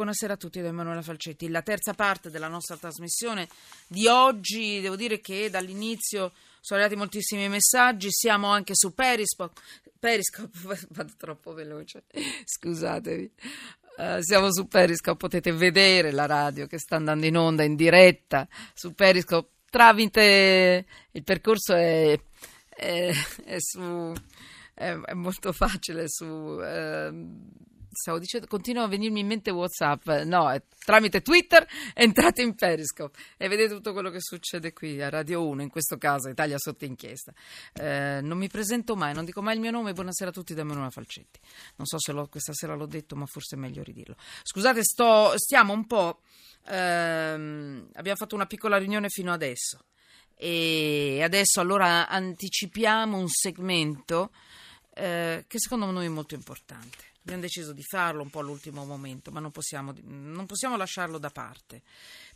Buonasera a tutti da Emanuela Falcetti. La terza parte della nostra trasmissione di oggi, devo dire che dall'inizio sono arrivati moltissimi messaggi, siamo anche su Periscope, Periscope vado troppo veloce, scusatevi. Uh, siamo su Periscope, potete vedere la radio che sta andando in onda in diretta su Periscope. Tramite il percorso è, è, è su è, molto facile su uh, stavo dicendo, continua a venirmi in mente WhatsApp. No, è tramite Twitter entrate in Periscope e vedete tutto quello che succede qui a Radio 1, in questo caso Italia sotto inchiesta. Eh, non mi presento mai, non dico mai il mio nome. Buonasera a tutti da Manuela Falcetti. Non so se questa sera l'ho detto, ma forse è meglio ridirlo. Scusate, sto, stiamo un po'. Ehm, abbiamo fatto una piccola riunione fino adesso. E adesso allora anticipiamo un segmento eh, che secondo noi è molto importante. Abbiamo deciso di farlo un po' all'ultimo momento, ma non possiamo, non possiamo lasciarlo da parte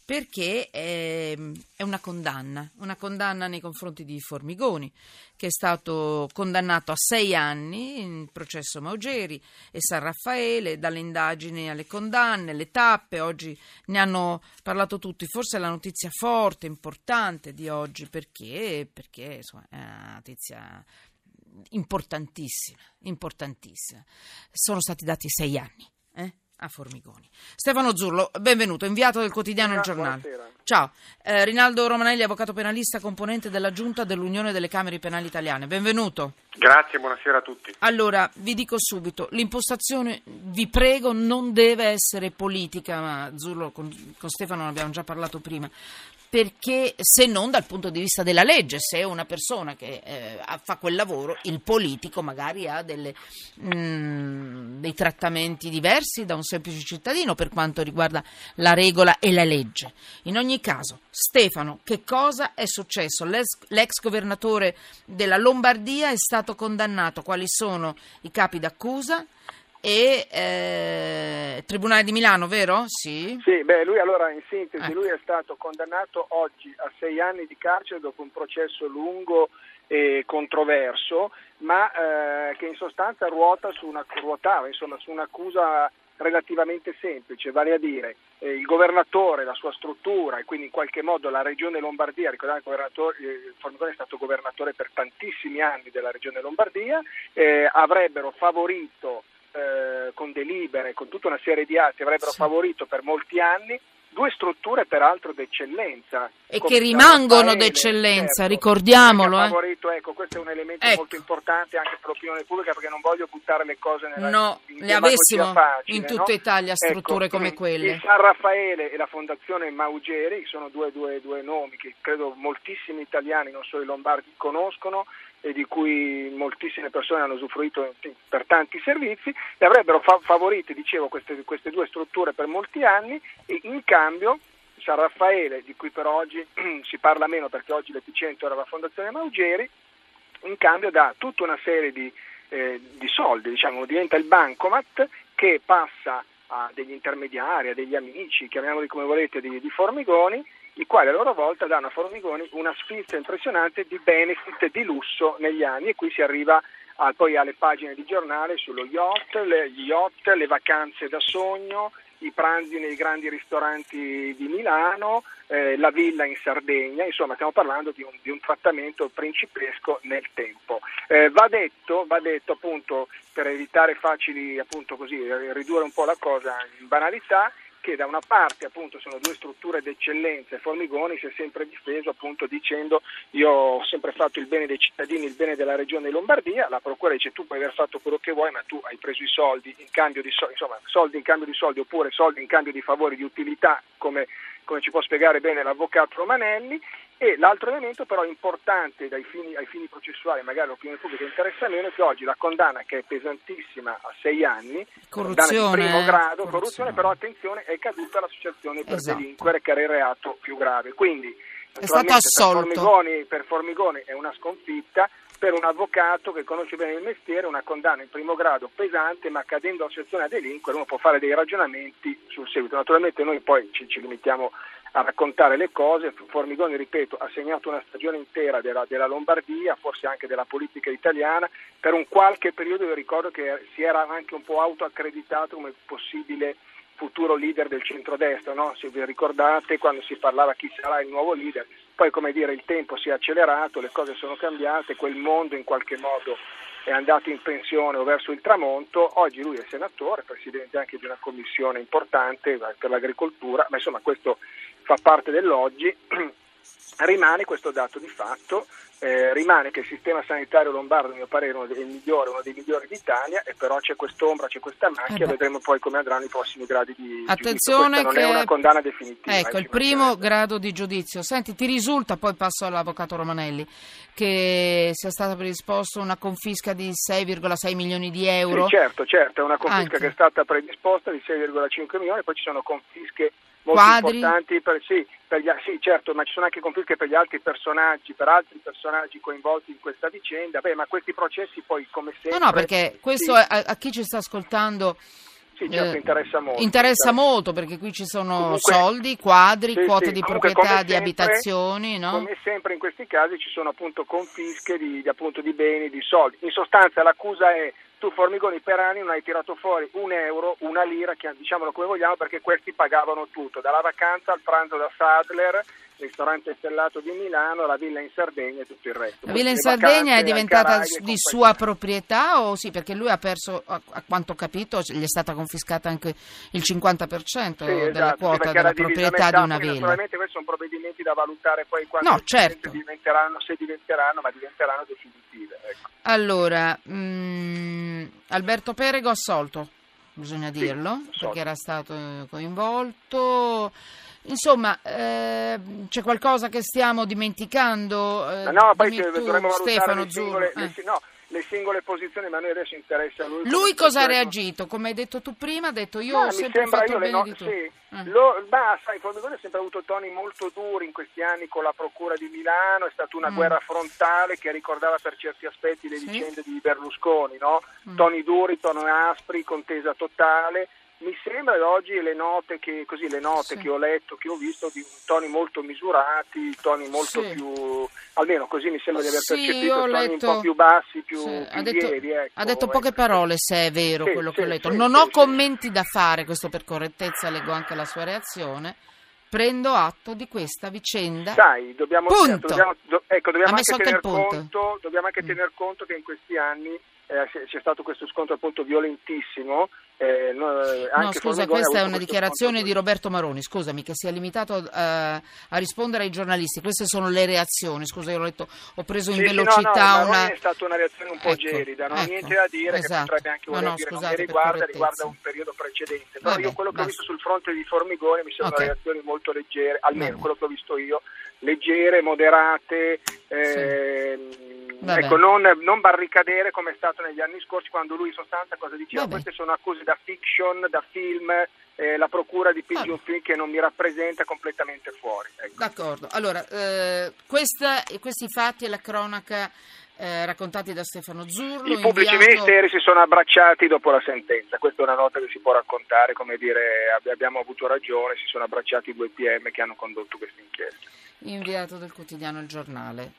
perché è, è, una condanna, una condanna nei confronti di Formigoni, che è stato condannato a sei anni in processo Maugeri e San Raffaele, dalle indagini alle condanne, le tappe, oggi ne hanno parlato tutti, forse è la notizia forte, importante di oggi, perché, perché insomma, è una notizia importantissima, importantissima. Sono stati dati sei anni eh, a Formigoni. Stefano Zurlo, benvenuto, inviato del quotidiano Il Giornale. Buonasera. Ciao, eh, Rinaldo Romanelli, avvocato penalista, componente della Giunta dell'Unione delle Camere Penali Italiane. Benvenuto. Grazie, buonasera a tutti. Allora, vi dico subito, l'impostazione, vi prego, non deve essere politica, ma Zurlo, con, con Stefano ne abbiamo già parlato prima perché se non dal punto di vista della legge, se una persona che eh, fa quel lavoro, il politico magari ha delle, mh, mm, dei trattamenti diversi da un semplice cittadino per quanto riguarda la regola e la legge. In ogni caso, Stefano, che cosa è successo? L'ex, l'ex governatore della Lombardia è stato condannato, quali sono i capi d'accusa? E eh, Tribunale di Milano, vero? Sì. Sì, beh, lui allora in sintesi, ecco. lui è stato condannato oggi a sei anni di carcere dopo un processo lungo e controverso, ma eh, che in sostanza ruota su una, ruotava insomma, su un'accusa relativamente semplice, vale a dire eh, il governatore, la sua struttura e quindi in qualche modo la regione Lombardia, ricordate il governatore, eh, Formigoni è stato governatore per tantissimi anni della regione Lombardia, eh, avrebbero favorito eh, con delibere, con tutta una serie di atti, avrebbero sì. favorito per molti anni due strutture peraltro d'eccellenza. E che rimangono Raffaele, d'eccellenza, certo, ricordiamolo. Eh. Favorito, ecco, questo è un elemento ecco. molto importante anche per l'opinione pubblica perché non voglio buttare le cose nella No, le avessimo facile, in tutta no? Italia strutture ecco, come quelle. Il San Raffaele e la Fondazione Maugeri sono due, due, due nomi che credo moltissimi italiani, non solo i lombardi, conoscono e di cui moltissime persone hanno usufruito per tanti servizi, e avrebbero fa- favorito, dicevo, queste, queste, due strutture per molti anni e in cambio San Raffaele, di cui però oggi si parla meno perché oggi l'epicentro era la Fondazione Maugeri, in cambio dà tutta una serie di, eh, di soldi, diciamo, diventa il bancomat che passa a degli intermediari, a degli amici, chiamiamoli come volete, di, di Formigoni, i quali a loro volta danno a Formigoni una sfilza impressionante di benefit di lusso negli anni e qui si arriva a, poi alle pagine di giornale sullo yacht, le, yacht, le vacanze da sogno, i pranzi nei grandi ristoranti di Milano, eh, la villa in Sardegna, insomma stiamo parlando di un, di un trattamento principesco nel tempo. Eh, va, detto, va detto appunto per evitare facili appunto così, ridurre un po' la cosa in banalità, che da una parte appunto sono due strutture d'eccellenza e Formigoni si è sempre difeso appunto dicendo io ho sempre fatto il bene dei cittadini, il bene della regione Lombardia, la procura dice tu puoi aver fatto quello che vuoi ma tu hai preso i soldi in cambio di soldi, insomma soldi in cambio di soldi oppure soldi in cambio di favori di utilità come come ci può spiegare bene l'avvocato Romanelli, e l'altro elemento però importante fini, ai fini processuali, magari l'opinione pubblica interessa meno, è che oggi la condanna che è pesantissima a sei anni, corruzione, di primo grado, corruzione. corruzione, però attenzione è caduta l'associazione per esatto. delinquere che era il reato più grave. Quindi è stato assolto. Per Formigoni, per Formigoni è una sconfitta, per un avvocato che conosce bene il mestiere una condanna in primo grado pesante, ma cadendo associazione a delinquere uno può fare dei ragionamenti sul seguito. Naturalmente noi poi ci, ci limitiamo a raccontare le cose. Formigoni, ripeto, ha segnato una stagione intera della, della, Lombardia, forse anche della politica italiana. Per un qualche periodo io ricordo che si era anche un po' autoaccreditato come possibile futuro leader del centrodestra, no? se vi ricordate quando si parlava chi sarà il nuovo leader, poi come dire il tempo si è accelerato, le cose sono cambiate, quel mondo in qualche modo è andato in pensione o verso il tramonto, oggi lui è senatore, presidente anche di una commissione importante per l'agricoltura, ma insomma questo fa parte dell'oggi, rimane questo dato di fatto eh, rimane che il sistema sanitario lombardo, a mio parere, è uno dei migliori, uno dei migliori d'Italia, e però c'è quest'ombra, c'è questa macchia, eh vedremo poi come andranno i prossimi gradi di Attenzione giudizio. che non è una condanna definitiva. Ecco, eh, il primo grado di giudizio. Senti, ti risulta, poi passo all'avvocato Romanelli, che sia stata predisposta una confisca di 6,6 milioni di euro? Sì, certo, certo, è una confisca Anche. che è stata predisposta di 6,5 milioni, poi ci sono confische molto Quadri? importanti per, sì, per gli, sì, certo, ma ci sono anche confische per gli altri personaggi, per altri personaggi coinvolti in questa vicenda. Beh, ma questi processi poi come sempre No, no, perché questo sì, a, a chi ci sta ascoltando sì, certo, eh, interessa molto. interessa Interessa- molto perché qui ci sono Comunque- soldi, quadri, Sì, quote sì, di comunque, proprietà come di sempre- abitazioni, no? Come sempre in questi casi ci sono appunto confische di, di, appunto, di beni, di soldi. In sostanza l'accusa è tu Formigoni per anni non hai tirato fuori un euro, una lira, diciamolo come vogliamo, perché questi pagavano tutto, dalla vacanza al pranzo da Sadler, ristorante stellato di Milano, la villa in Sardegna e tutto il resto. La villa in Sardegna è diventata di compagnia. sua proprietà o sì? Perché lui ha perso, a, a quanto ho capito, gli è stata confiscata anche il 50% Sì, della esatto, quota della proprietà di una villa. Naturalmente questi sono provvedimenti da valutare poi quando No, certo. diventeranno, se diventeranno, ma diventeranno definitive. Ecco. Allora, mm, Alberto Perego assolto, bisogna Sì, dirlo, assolto. perché era stato coinvolto. Insomma, eh, c'è qualcosa che stiamo dimenticando? Eh, no, poi dimmi dovremmo valutare Stefano le singole, le, eh. no, le singole posizioni, ma a noi adesso interessa lui. Lui cosa ha reagito? Come hai detto tu prima, ha detto io Ma ho sempre sembra fatto io bene no- di sì. Eh. Lo, ma sai, Formigoni ha sempre avuto toni molto duri in questi anni con la procura di Milano, è stata una Mm. guerra frontale che ricordava per certi aspetti le Sì. vicende di Berlusconi, no? Mm. Toni duri, toni aspri, contesa totale. Mi sembra oggi le note che, così, le note Sì. che ho letto, che ho visto, di toni molto misurati, toni molto Sì. più, almeno così mi sembra di aver Sì, percepito, toni letto- un po' più bassi, più, Sì, più ha, detto, lievi. ecco, ha detto poche ecco. parole se è vero quello che ho letto. non ho commenti da fare, questo per correttezza, leggo anche la sua reazione. Prendo atto di questa vicenda. Sai, dobbiamo, Punto. certo, dobbiamo, do- ecco, dobbiamo anche tener conto, dobbiamo anche Mm. tener conto che in questi anni eh, c'è stato questo scontro appunto violentissimo. Eh, no, eh, No, scusa, questa è una dichiarazione di Roberto Maroni. Scusami, che si è limitato eh, a rispondere ai giornalisti. Queste sono le reazioni. Scusa, io ho, letto, ho preso in Sì, sì, velocità no, una. è stata una reazione un po' Ecco, gelida, non ho ecco, niente da dire, esatto. che potrebbe anche voler no, dire scusate riguarda, riguarda un periodo precedente. Però io quello che ho visto sul fronte di Formigoni mi sembrano Ok. reazioni molto leggere, almeno Vabbè. quello che ho visto io, leggere, moderate. ehm, Vabbè. Ecco, non, non barricadere come è stato negli anni scorsi quando lui in sostanza cosa diceva? Vabbè. Queste sono accuse da fiction, da film, eh, la procura dipinge Vabbè. un film che non mi rappresenta completamente fuori. Ecco. D'accordo. Allora, eh, questa- questi fatti e la cronaca eh, raccontati da Stefano Zurlo. I pubblici inviato- ministeri si sono abbracciati dopo la sentenza, questa è una nota che si può raccontare, come dire abbi- abbiamo avuto ragione, si sono abbracciati i due PM che hanno condotto questa inchiesta. Inviato del quotidiano Il Giornale.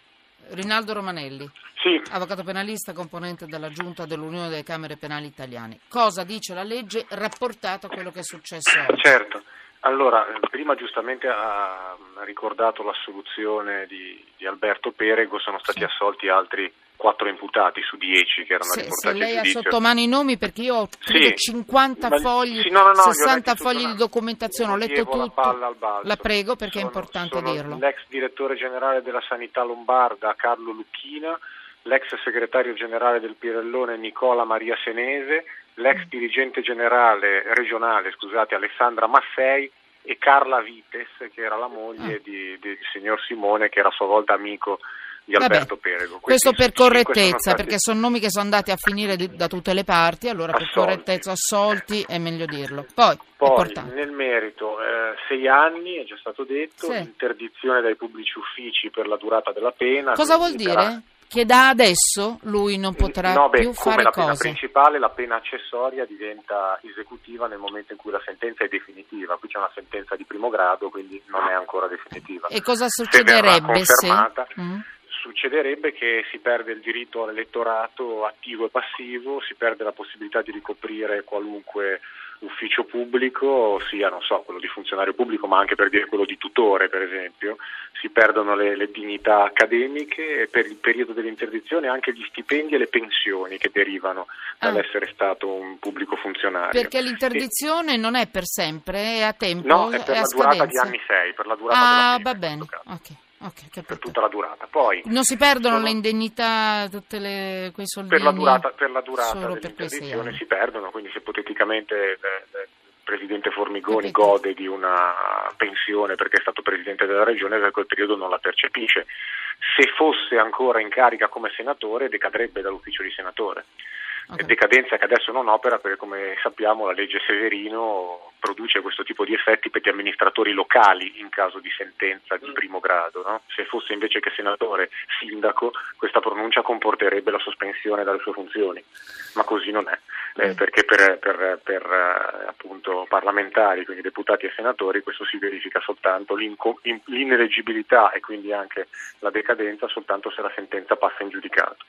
Rinaldo Romanelli, Sì, avvocato penalista, componente della Giunta dell'Unione delle Camere Penali Italiane. Cosa dice la legge rapportato a quello che è successo oggi? Certo, allora prima giustamente ha ricordato l'assoluzione di, di Alberto Perego, sono stati Sì. assolti altri quattro imputati su dieci che erano Se, se riportati lei a ha sotto mano i nomi perché io ho Sì, 50 ma- fogli, sì, no, no, no, li ho 60 letti tutto, fogli no. di documentazione, ho letto la tutto. balzo. La prego perché Sono- è importante dirlo. L'ex direttore generale della sanità lombarda Carlo Lucchina, l'ex segretario generale del Pirellone Nicola Maria Senese, l'ex Mm. dirigente generale regionale, scusate, Alessandra Maffei e Carla Vites, che era la moglie Ah. di- del signor Simone, che era a sua volta amico di Vabbè, Alberto Perego. Questo per correttezza, stati- perché sono nomi che sono andati a finire di- da tutte le parti, allora per Assolti. correttezza assolti è meglio dirlo. Poi, Poi nel merito, eh, sei anni, è già stato detto, Sì. interdizione dai pubblici uffici per la durata della pena. Cosa vuol dire? Che da adesso lui non potrà no, beh, più come fare la pena cose. principale, la pena accessoria diventa esecutiva nel momento in cui la sentenza è definitiva. Qui c'è una sentenza di primo grado, quindi non è ancora definitiva. E cosa succederebbe se... Succederebbe che si perde il diritto all'elettorato attivo e passivo, si perde la possibilità di ricoprire qualunque ufficio pubblico, sia non so, quello di funzionario pubblico, ma anche per dire quello di tutore, per esempio, si perdono le, le dignità accademiche e per il periodo dell'interdizione anche gli stipendi e le pensioni che derivano ah. dall'essere stato un pubblico funzionario. Perché l'interdizione e... non è per sempre, è a tempo? No, è per è la durata di anni 6, per la durata ah, della va bene, ok. Okay, per tutta la durata. Poi, non si perdono sono... le indennità, tutte le, quei soldi per la durata, per la durata dell'interdizione si perdono, quindi se ipoteticamente il Presidente Formigoni Capito. gode di una pensione perché è stato Presidente della Regione, per quel periodo non la percepisce. Se fosse ancora in carica come senatore decadrebbe dall'ufficio di senatore. Okay. Decadenza che adesso non opera perché come sappiamo la legge Severino produce questo tipo di effetti per gli amministratori locali in caso di sentenza di mm. primo grado. No? Se fosse invece che senatore sindaco questa pronuncia comporterebbe la sospensione dalle sue funzioni, ma così non è eh, perché per, per, per eh, appunto, parlamentari, quindi deputati e senatori, questo si verifica soltanto l'ineleggibilità e quindi anche la decadenza soltanto se la sentenza passa in giudicato.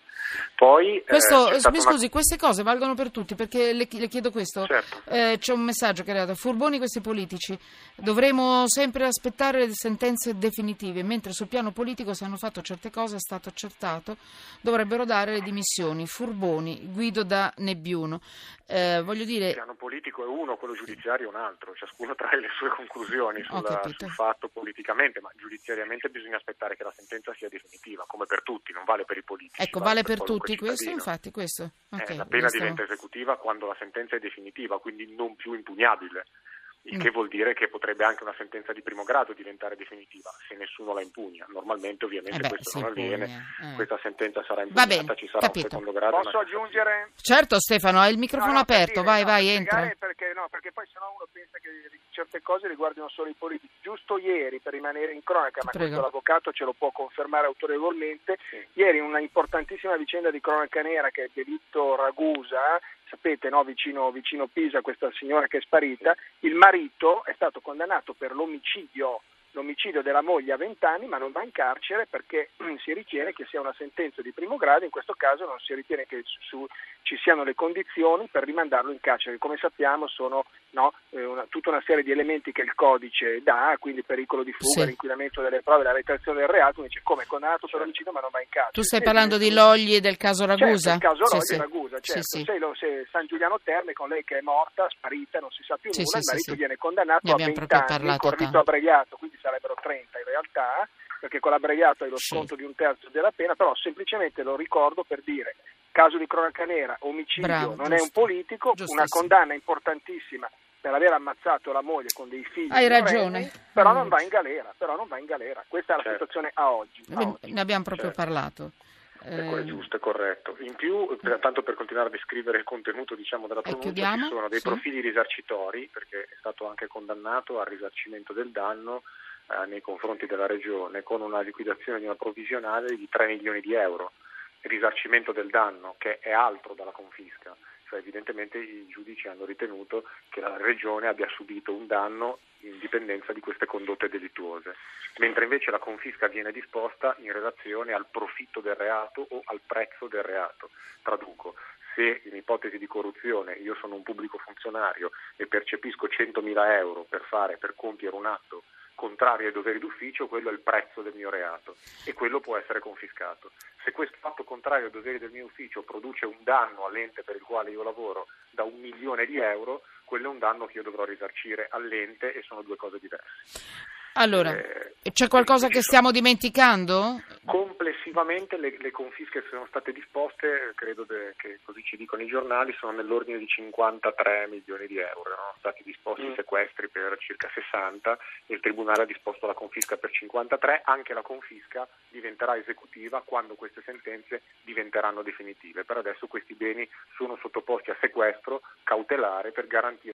Poi, eh, questo, eh, mi scusi, una... queste cose valgono per tutti, perché le, le chiedo questo. Certo. Eh, c'è un messaggio che è arrivato, furboni questi politici, dovremo sempre aspettare le sentenze definitive, mentre sul piano politico se hanno fatto certe cose è stato accertato, dovrebbero dare le dimissioni. Furboni, Guido da Nebbiuno. Eh, voglio dire... Il piano politico è uno, quello giudiziario è un altro, ciascuno trae le sue conclusioni sulla, sul fatto politicamente, ma giudiziariamente bisogna aspettare che la sentenza sia definitiva, come per tutti, non vale per i politici. Ecco, vale, per, per tutti questo, infatti, questo. Eh, okay, eh, la pena diventa esecutiva quando la sentenza è definitiva, quindi non più impugnabile il che vuol dire che potrebbe anche una sentenza di primo grado diventare definitiva se nessuno la impugna. Normalmente ovviamente eh beh, questo non avviene, eh. questa sentenza sarà impugnata, bene, ci sarà capito. un secondo grado. Posso aggiungere? Certo Stefano, hai il microfono no, no, aperto, dire, vai no, vai, entra. Perché, no, perché poi sennò uno pensa che certe cose riguardino solo i politici. Giusto ieri, per rimanere in cronaca, ma Prego. questo l'avvocato ce lo può confermare autorevolmente, sì. ieri una importantissima vicenda di cronaca nera che è delitto Ragusa, sapete, no, vicino, vicino Pisa, questa signora che è sparita, il marito è stato condannato per l'omicidio l'omicidio della moglie a 20 anni ma non va in carcere perché si ritiene che sia una sentenza di primo grado, in questo caso non si ritiene che su, ci siano le condizioni per rimandarlo in carcere. Come sappiamo sono no, eh, una, tutta una serie di elementi che il codice dà, quindi pericolo di fuga, sì. l'inquinamento delle prove, la reiterazione del reato, dice come è condannato per omicidio ma non va in carcere. Tu stai parlando di Logli e del caso certo, Ragusa? Certo, il caso Logli sì, e Ragusa, certo. Sì, se, lo, se, San Giuliano Terme con lei che è morta, sparita, non si sa più nulla, il marito viene condannato a 20 anni con rito abbreviato, quindi sarebbero 30 in realtà, perché con l'abbreviato hai lo sconto di un terzo della pena, però semplicemente lo ricordo per dire caso di cronaca nera, omicidio, Bravo, non giusto. è un politico, una condanna importantissima per aver ammazzato la moglie con dei figli. Hai ragione. però non va in galera, però non va in galera. Questa è la certo. situazione a oggi. A oggi. Ne abbiamo proprio certo. parlato. Ecco, è giusto, è corretto. In più, tanto per continuare a descrivere il contenuto diciamo, della pronuncia, ci sono dei sì. profili risarcitori, perché è stato anche condannato al risarcimento del danno eh, nei confronti della Regione con una liquidazione di una provvisionale di 3 milioni di euro risarcimento del danno, che è altro dalla confisca. Cioè, evidentemente i giudici hanno ritenuto che la Regione abbia subito un danno in dipendenza di queste condotte delittuose, mentre invece la confisca viene disposta in relazione al profitto del reato o al prezzo del reato. Traduco, se in ipotesi di corruzione io sono un pubblico funzionario e percepisco 100.000 euro per, fare, per compiere un atto contrario ai doveri d'ufficio, quello è il prezzo del mio reato e quello può essere confiscato. Se questo fatto contrario ai doveri del mio ufficio produce un danno all'ente per il quale io lavoro da un milione di euro, quello è un danno che io dovrò risarcire all'ente e sono due cose diverse. Allora, eh, c'è qualcosa che stiamo dimenticando? Complessivamente le, le, confische che sono state disposte, credo de, che così ci dicono i giornali, sono nell'ordine di 53 milioni di euro. Erano stati disposti mm. sequestri per circa 60 e il Tribunale ha disposto la confisca per 53. Anche la confisca diventerà esecutiva quando queste sentenze diventeranno definitive. Per adesso questi beni sono sottoposti a sequestro cautelare per garantire